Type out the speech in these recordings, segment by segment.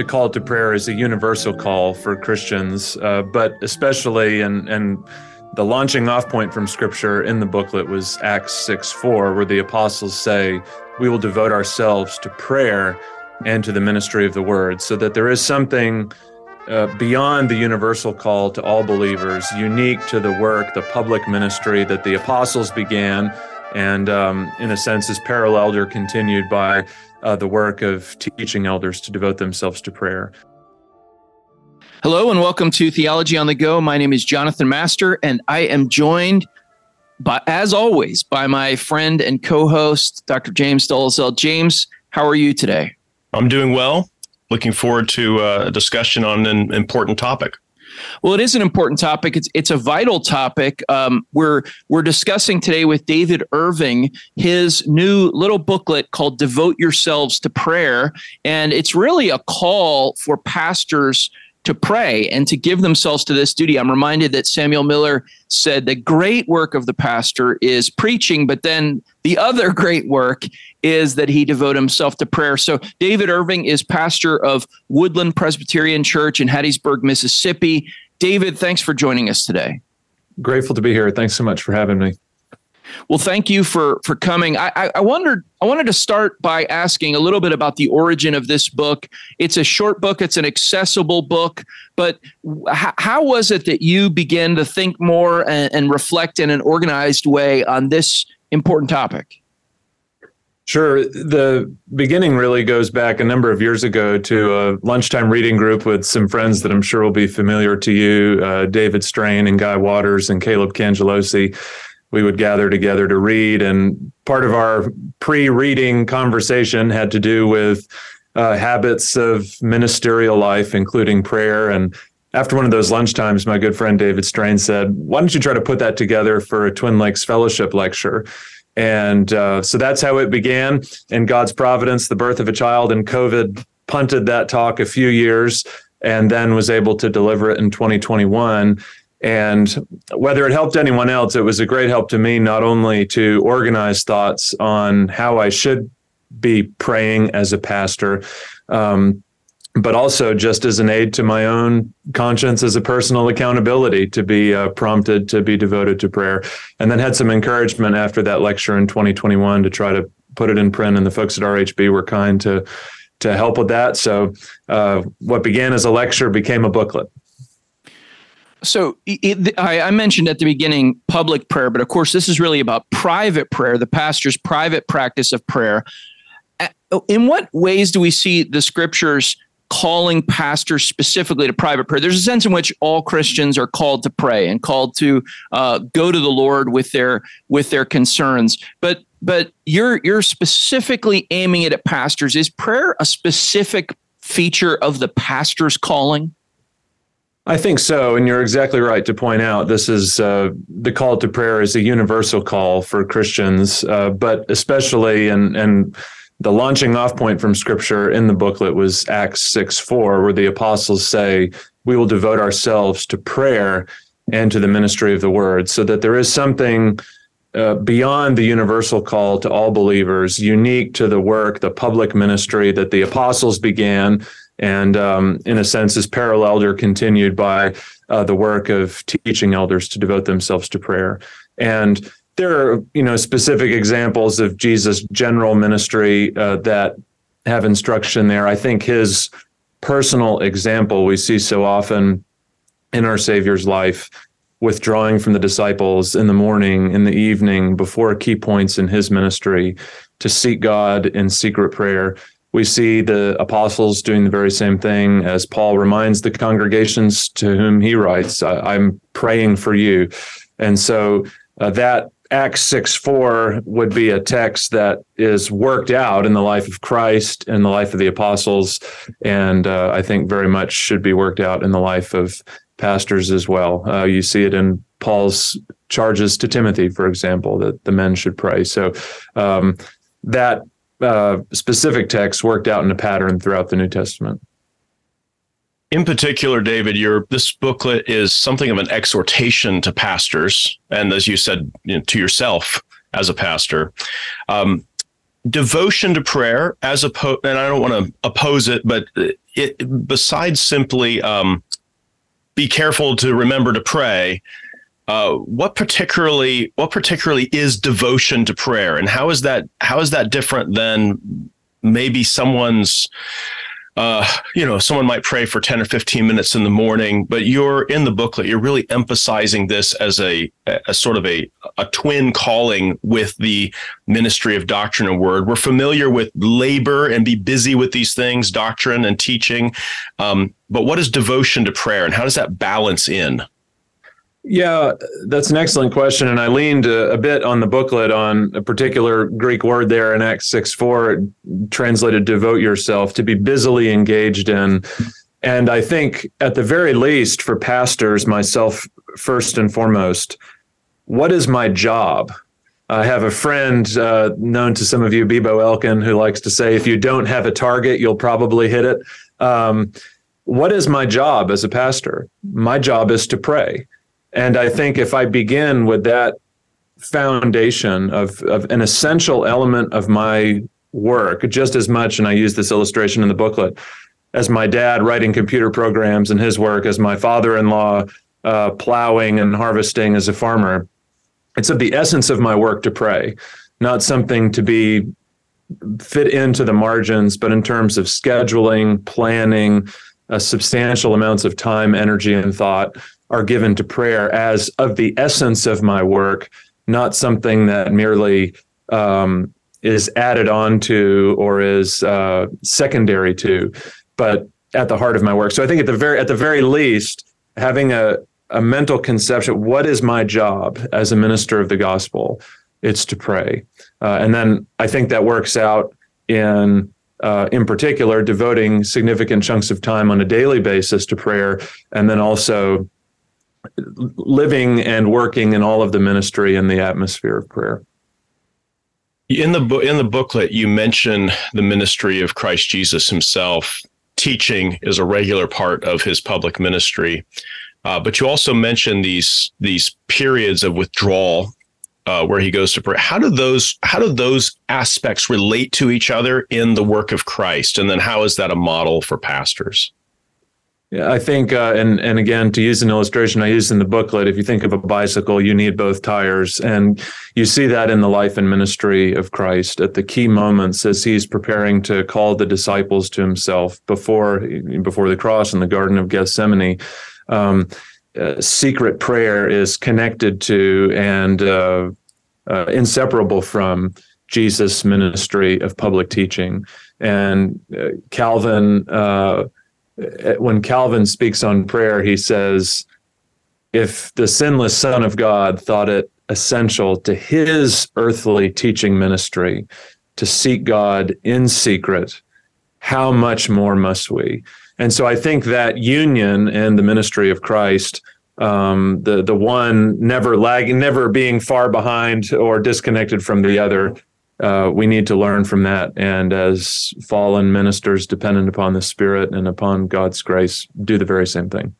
the call to prayer is a universal call for Christians, uh, but especially and and the launching off point from Scripture in the booklet was Acts six four, where the apostles say, "We will devote ourselves to prayer and to the ministry of the word," so that there is something. Uh, beyond the universal call to all believers, unique to the work, the public ministry that the apostles began, and um, in a sense is paralleled or continued by uh, the work of teaching elders to devote themselves to prayer. Hello and welcome to Theology on the Go. My name is Jonathan Master, and I am joined, by, as always, by my friend and co-host, Dr. James Dolezal. James, how are you today? I'm doing well. Looking forward to uh, a discussion on an important topic. Well, it is an important topic. It's it's a vital topic. Um, we're we're discussing today with David Irving his new little booklet called "Devote Yourselves to Prayer," and it's really a call for pastors to pray and to give themselves to this duty. I'm reminded that Samuel Miller said the great work of the pastor is preaching, but then the other great work is that he devote himself to prayer. So David Irving is pastor of Woodland Presbyterian Church in Hattiesburg, Mississippi. David, thanks for joining us today. Grateful to be here. Thanks so much for having me. Well, thank you for for coming. I, I, I, wondered. I wanted to start by asking a little bit about the origin of this book. It's a short book. It's an accessible book. But h- how was it that you began to think more and, and reflect in an organized way on this important topic? Sure. The beginning really goes back a number of years ago to a lunchtime reading group with some friends that I'm sure will be familiar to you uh, David Strain and Guy Waters and Caleb Cangelosi we would gather together to read. And part of our pre reading conversation had to do with uh, habits of ministerial life, including prayer. And after one of those lunchtimes, my good friend David Strain said, Why don't you try to put that together for a Twin Lakes Fellowship lecture? And uh, so that's how it began. In God's providence, the birth of a child and COVID punted that talk a few years and then was able to deliver it in 2021. And whether it helped anyone else, it was a great help to me, not only to organize thoughts on how I should be praying as a pastor, um, but also just as an aid to my own conscience as a personal accountability to be uh, prompted to be devoted to prayer. And then had some encouragement after that lecture in 2021 to try to put it in print. And the folks at RHB were kind to to help with that. So uh, what began as a lecture became a booklet. So it, I, I, mentioned at the beginning public prayer, but of course, this is really about private prayer, the pastor's private practice of prayer. In what ways do we see the scriptures calling pastors specifically to private prayer? There's a sense in which all Christians are called to pray and called to uh, go to the Lord with their with their concerns, but but you're you're specifically aiming it at pastors. Is prayer a specific feature of the pastor's calling? I think so, and you're exactly right to point out this is uh, the call to prayer is a universal call for Christians, uh, but especially and and the launching off point from Scripture in the booklet was Acts six four, where the apostles say, "We will devote ourselves to prayer and to the ministry of the word," so that there is something. Uh, beyond the universal call to all believers, unique to the work, the public ministry that the apostles began, and um, in a sense is paralleled or continued by uh, the work of teaching elders to devote themselves to prayer. And there are you know specific examples of jesus general ministry uh, that have instruction there. I think his personal example we see so often in our savior's life withdrawing from the disciples in the morning in the evening before key points in his ministry to seek god in secret prayer we see the apostles doing the very same thing as Paul reminds the congregations to whom he writes, I'm praying for you. And so uh, that Acts 6 4 would be a text that is worked out in the life of Christ and the life of the apostles. And uh, I think very much should be worked out in the life of pastors as well. Uh, you see it in Paul's charges to Timothy, for example, that the men should pray. So um, that uh, specific texts worked out in a pattern throughout the New Testament. In particular, David, your this booklet is something of an exhortation to pastors, and as you said, you know, to yourself as a pastor. Um, devotion to prayer as opposed, and I don't want to oppose it, but it, besides simply um, be careful to remember to pray, uh, what particularly what particularly is devotion to prayer, and how is that how is that different than maybe someone's uh, you know, someone might pray for 10 or 15 minutes in the morning, but you're in the booklet, you're really emphasizing this as a, a sort of a, a twin calling with the ministry of doctrine and word. We're familiar with labor and be busy with these things, doctrine and teaching. Um, but what is devotion to prayer and how does that balance in? Yeah, that's an excellent question. And I leaned a, a, bit on the booklet on a particular Greek word there in Acts 6 4, translated devote yourself, to be busily engaged in. And I think, at the very least, for pastors, myself first and foremost, what is my job? I have a friend uh, known to some of you, Bebo Elkin, who likes to say, if you don't have a target, you'll probably hit it. Um, what is my job as a pastor? My job is to pray. And I think if I begin with that foundation of, of an essential element of my work, just as much, and I use this illustration in the booklet, as my dad writing computer programs and his work, as my father in law uh, plowing and harvesting as a farmer, it's of the essence of my work to pray, not something to be fit into the margins, but in terms of scheduling, planning, uh, substantial amounts of time, energy, and thought are given to prayer as of the essence of my work, not something that merely um, is added on to or is uh, secondary to, but at the heart of my work. So I think at the very at the very least, having a a mental conception, what is my job as a minister of the gospel? It's to pray, uh, and then I think that works out in uh, in particular, devoting significant chunks of time on a daily basis to prayer, and then also living and working in all of the ministry and the atmosphere of prayer. In the in the booklet, you mention the ministry of Christ Jesus Himself. Teaching is a regular part of His public ministry, uh, but you also mention these these periods of withdrawal uh, where He goes to pray. How do those how do those aspects relate to each other in the work of Christ, and then how is that a model for pastors? Yeah, I think, uh, and and again, to use an illustration I use in the booklet, if you think of a bicycle, you need both tires, and you see that in the life and ministry of Christ at the key moments as He's preparing to call the disciples to Himself before before the cross in the Garden of Gethsemane. Um, uh, secret prayer is connected to and uh, uh inseparable from Jesus' ministry of public teaching, and uh, Calvin uh, when Calvin speaks on prayer, he says, if the sinless Son of God thought it essential to his earthly teaching ministry to seek God in secret, how much more must we? And so I think that union and the ministry of Christ, um, the the one never lagging, never being far behind or disconnected from the other, uh, we need to learn from that. And as fallen ministers dependent upon the Spirit and upon God's grace, do the very same thing.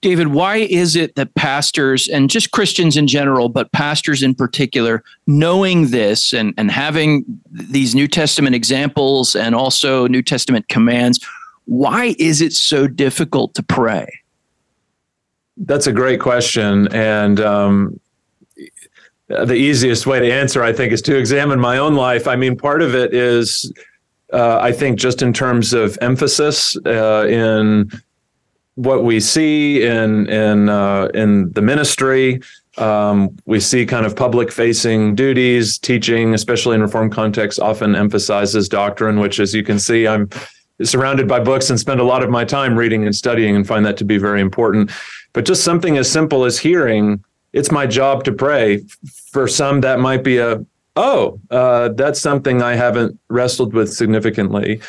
David, why is it that pastors and just Christians in general, but pastors in particular, knowing this and, and having these New Testament examples and also New Testament commands, why is it so difficult to pray? That's a great question. And um, the easiest way to answer, I think, is to examine my own life. I mean, part of it is, uh, I think, just in terms of emphasis uh, in what we see in in uh, in the ministry. Um, we see kind of public facing duties, teaching, especially in reform contexts, often emphasizes doctrine, which, as you can see, I'm surrounded by books and spend a lot of my time reading and studying and find that to be very important. But just something as simple as hearing it's my job to pray. For some, that might be a, oh, uh, that's something I haven't wrestled with significantly.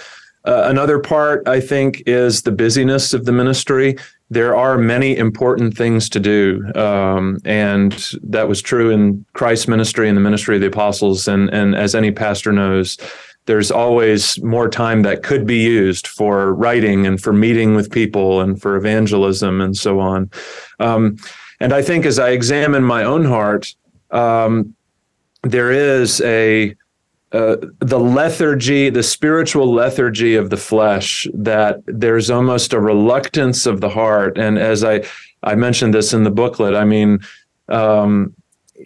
Uh, another part, I think, is the busyness of the ministry. There are many important things to do. Um, and that was true in Christ's ministry and the ministry of the apostles. And, and as any pastor knows, there's always more time that could be used for writing and for meeting with people and for evangelism and so on. Um, and I think as I examine my own heart, um, there is a uh, the lethargy, the spiritual lethargy of the flesh, that there's almost a reluctance of the heart. And as I, I mentioned this in the booklet, I mean, um,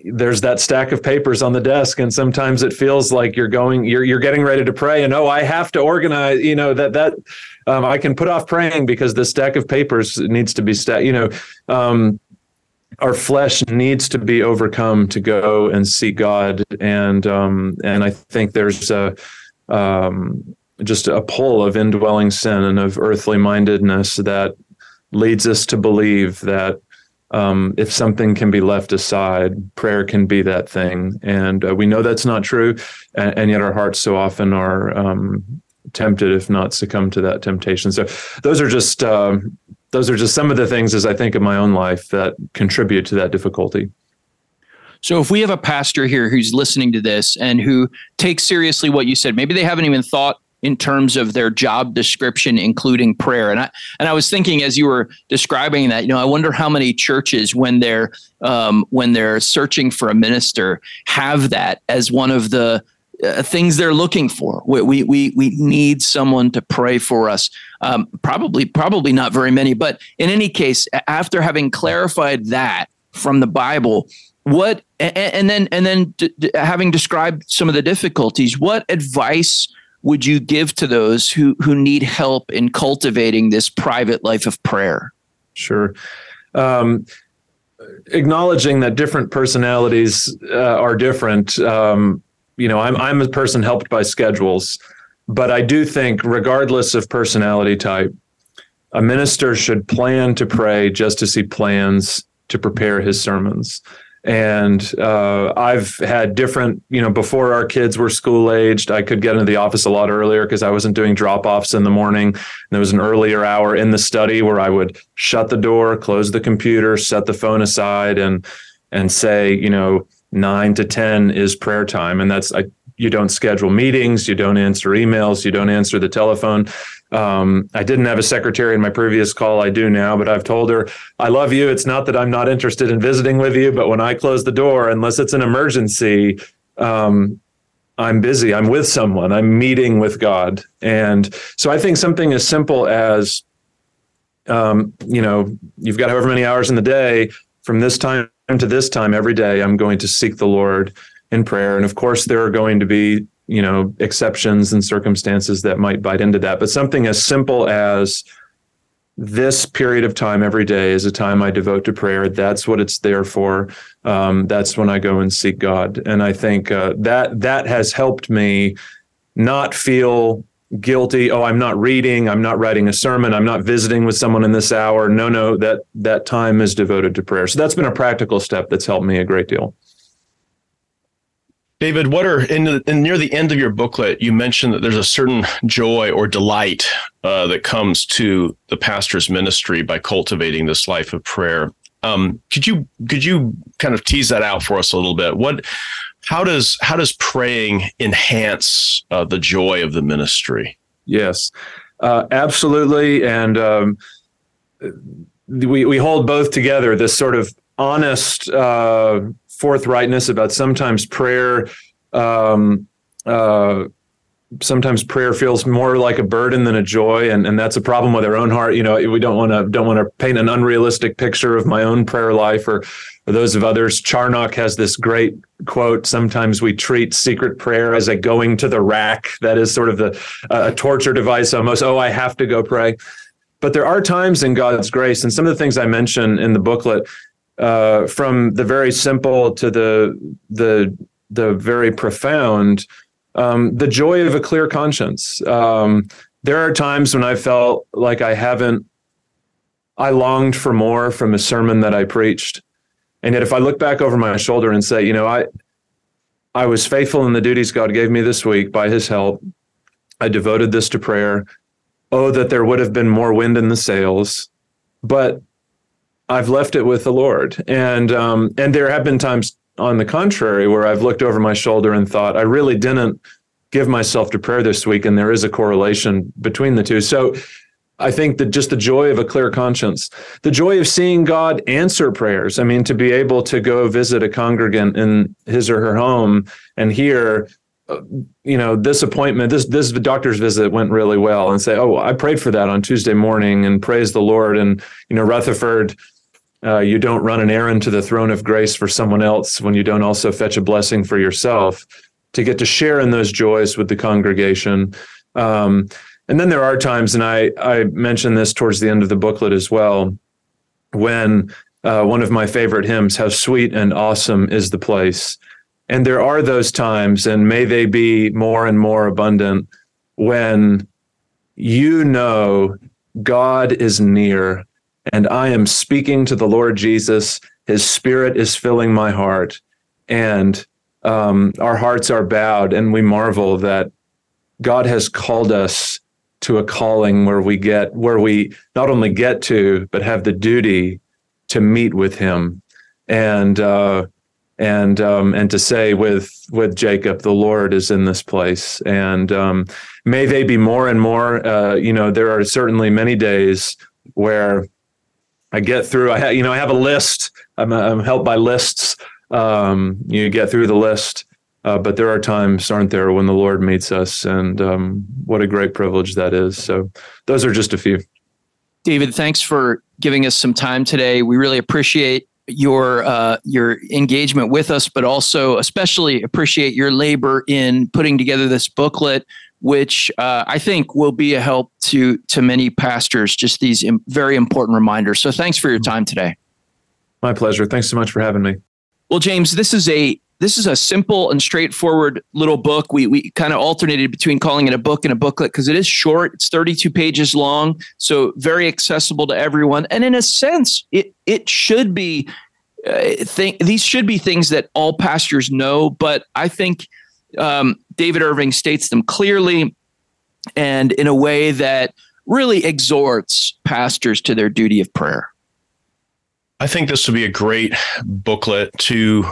there's that stack of papers on the desk, and sometimes it feels like you're going, you're you're getting ready to pray, and oh, I have to organize. You know that that um, I can put off praying because the stack of papers needs to be stacked. You know, um, our flesh needs to be overcome to go and see God, and um, and I think there's a um, just a pull of indwelling sin and of earthly mindedness that leads us to believe that um, if something can be left aside, prayer can be that thing, and uh, we know that's not true, and, and, yet our hearts so often are um, tempted, if not succumb to that temptation. So those are just um, those are just some of the things as I think of my own life that contribute to that difficulty. So if we have a pastor here who's listening to this and who takes seriously what you said, maybe they haven't even thought in terms of their job description including prayer and i and i was thinking as you were describing that you know i wonder how many churches when they're um, when they're searching for a minister have that as one of the uh, things they're looking for. We, we, we, need someone to pray for us. Um, probably, probably not very many, but in any case, after having clarified that from the Bible, what, and, and then, and then d- d- having described some of the difficulties, what advice would you give to those who, who need help in cultivating this private life of prayer? Sure. Um, acknowledging that different personalities uh, are different. Um, you know, I'm I'm a person helped by schedules, but I do think, regardless of personality type, a minister should plan to pray just as he plans to prepare his sermons. And uh, I've had different, you know, before our kids were school aged, I could get into the office a lot earlier because I wasn't doing drop offs in the morning. And there was an earlier hour in the study where I would shut the door, close the computer, set the phone aside, and and say, you know, nine to 10 is prayer time. And that's, you don't schedule meetings, you don't answer emails, you don't answer the telephone. Um, I didn't have a secretary in my previous call. I do now, but I've told her, I love you. It's not that I'm not interested in visiting with you, but when I close the door, unless it's an emergency, um, I'm busy. I'm with someone. I'm meeting with God. And so I think something as simple as, um, you know, you've got however many hours in the day from this time to this time every day, I'm going to seek the Lord in prayer. And of course, there are going to be, you know, exceptions and circumstances that might bite into that. But something as simple as this period of time every day is a time I devote to prayer. That's what it's there for. Um, that's when I go and seek God. And I think uh, that that has helped me not feel guilty. Oh i'm not reading. I'm not writing a sermon. I'm not visiting with someone in this hour. No no that that time is devoted to prayer. So that's been a practical step that's helped me a great deal. David what are in, the, in near the end of your booklet you mentioned that there's a certain joy or delight uh, that comes to the pastor's ministry by cultivating this life of prayer. Um, could you could you kind of tease that out for us a little bit? What how does how does praying enhance uh, the joy of the ministry? Yes, uh, absolutely, and um, we we hold both together. This sort of honest uh, forthrightness about sometimes prayer. Um, uh, sometimes prayer feels more like a burden than a joy and, and that's a problem with our own heart you know we don't want to don't want to paint an unrealistic picture of my own prayer life or for those of others, Charnock has this great quote. Sometimes we treat secret prayer as a going to the rack. That is sort of the uh, a torture device almost. Oh, I have to go pray. But there are times in God's grace, and some of the things I mention in the booklet, uh, from the very simple to the the the very profound, um, the joy of a clear conscience. Um, there are times when I felt like I haven't. I longed for more from a sermon that I preached and yet, if I look back over my shoulder and say, you know, I, I was faithful in the duties God gave me this week by His help. I devoted this to prayer. Oh, that there would have been more wind in the sails, but I've left it with the Lord. And um, and there have been times, on the contrary, where I've looked over my shoulder and thought, I really didn't give myself to prayer this week, and there is a correlation between the two. So I think that just the joy of a clear conscience, the joy of seeing God answer prayers. I mean, to be able to go visit a congregant in his or her home and hear, uh, you know this appointment this this doctor's visit went really well and say oh i prayed for that on tuesday morning and praise the lord and you know rutherford uh, you don't run an errand to the throne of grace for someone else when you don't also fetch a blessing for yourself to get to share in those joys with the congregation. Um, and then there are times and i i mentioned this towards the end of the booklet as well when uh, one of my favorite hymns how sweet and awesome is the place. And there are those times, and may they be more and more abundant, when you know God is near and I am speaking to the Lord Jesus. His spirit is filling my heart, and um, our hearts are bowed, and we marvel that God has called us to a calling where we get where we not only get to but have the duty to meet with Him, and uh, and um, and to say with with Jacob, the Lord is in this place, and um, may they be more and more. Uh, you know, there are certainly many days where I get through. I you know I have a list. I'm, I'm helped by lists. Um, you get through the list, uh, but there are times, aren't there, when the Lord meets us, and um, what a great privilege that is. So those are just a few. David, thanks for giving us some time today. We really appreciate your uh, your engagement with us, but also especially appreciate your labor in putting together this booklet, which uh, I think will be a help to to many pastors. Just these Im- very important reminders. So thanks for your time today. My pleasure. Thanks so much for having me. Well, James, this is a this is a simple and straightforward little book. We we kind of alternated between calling it a book and a booklet because it is short. It's 32 pages long, so very accessible to everyone. And in a sense, it it should be uh, think these should be things that all pastors know. But I think um, David Irving states them clearly and in a way that really exhorts pastors to their duty of prayer. I think this would be a great booklet to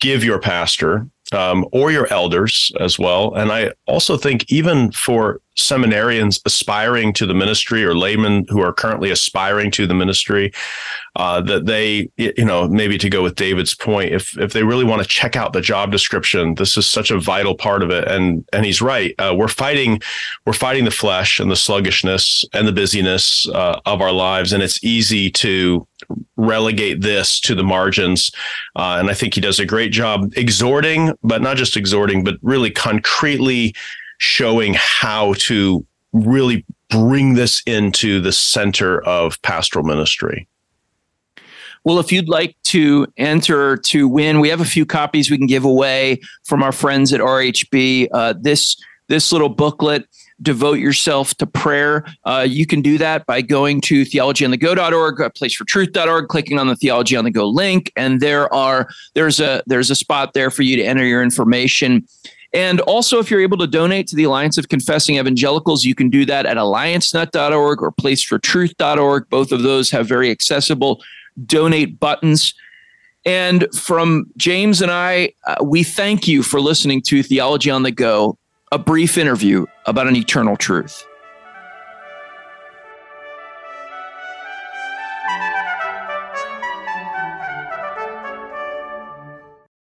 give your pastor um, or your elders as well. And I also think even for seminarians aspiring to the ministry or laymen who are currently aspiring to the ministry, uh, that they, you know, maybe to go with David's point, if if they really want to check out the job description, this is such a vital part of it. And and he's right. Uh, we're fighting, we're fighting the flesh and the sluggishness and the busyness uh, of our lives, and it's easy to relegate this to the margins. Uh, and I think he does a great job exhorting, but not just exhorting, but really concretely showing how to really bring this into the center of pastoral ministry. Well, if you'd like to enter to win, we have a few copies we can give away from our friends at RHB. Uh, this this little booklet devote yourself to prayer. Uh, you can do that by going to theologyonthego.org, placefortruth.org, clicking on the Theology on the Go link, and there are there's a there's a spot there for you to enter your information. And also, if you're able to donate to the Alliance of Confessing Evangelicals, you can do that at alliancenet.org or placefortruth.org. Both of those have very accessible donate buttons. And from James and I, uh, we thank you for listening to Theology on the Go a brief interview about an eternal truth.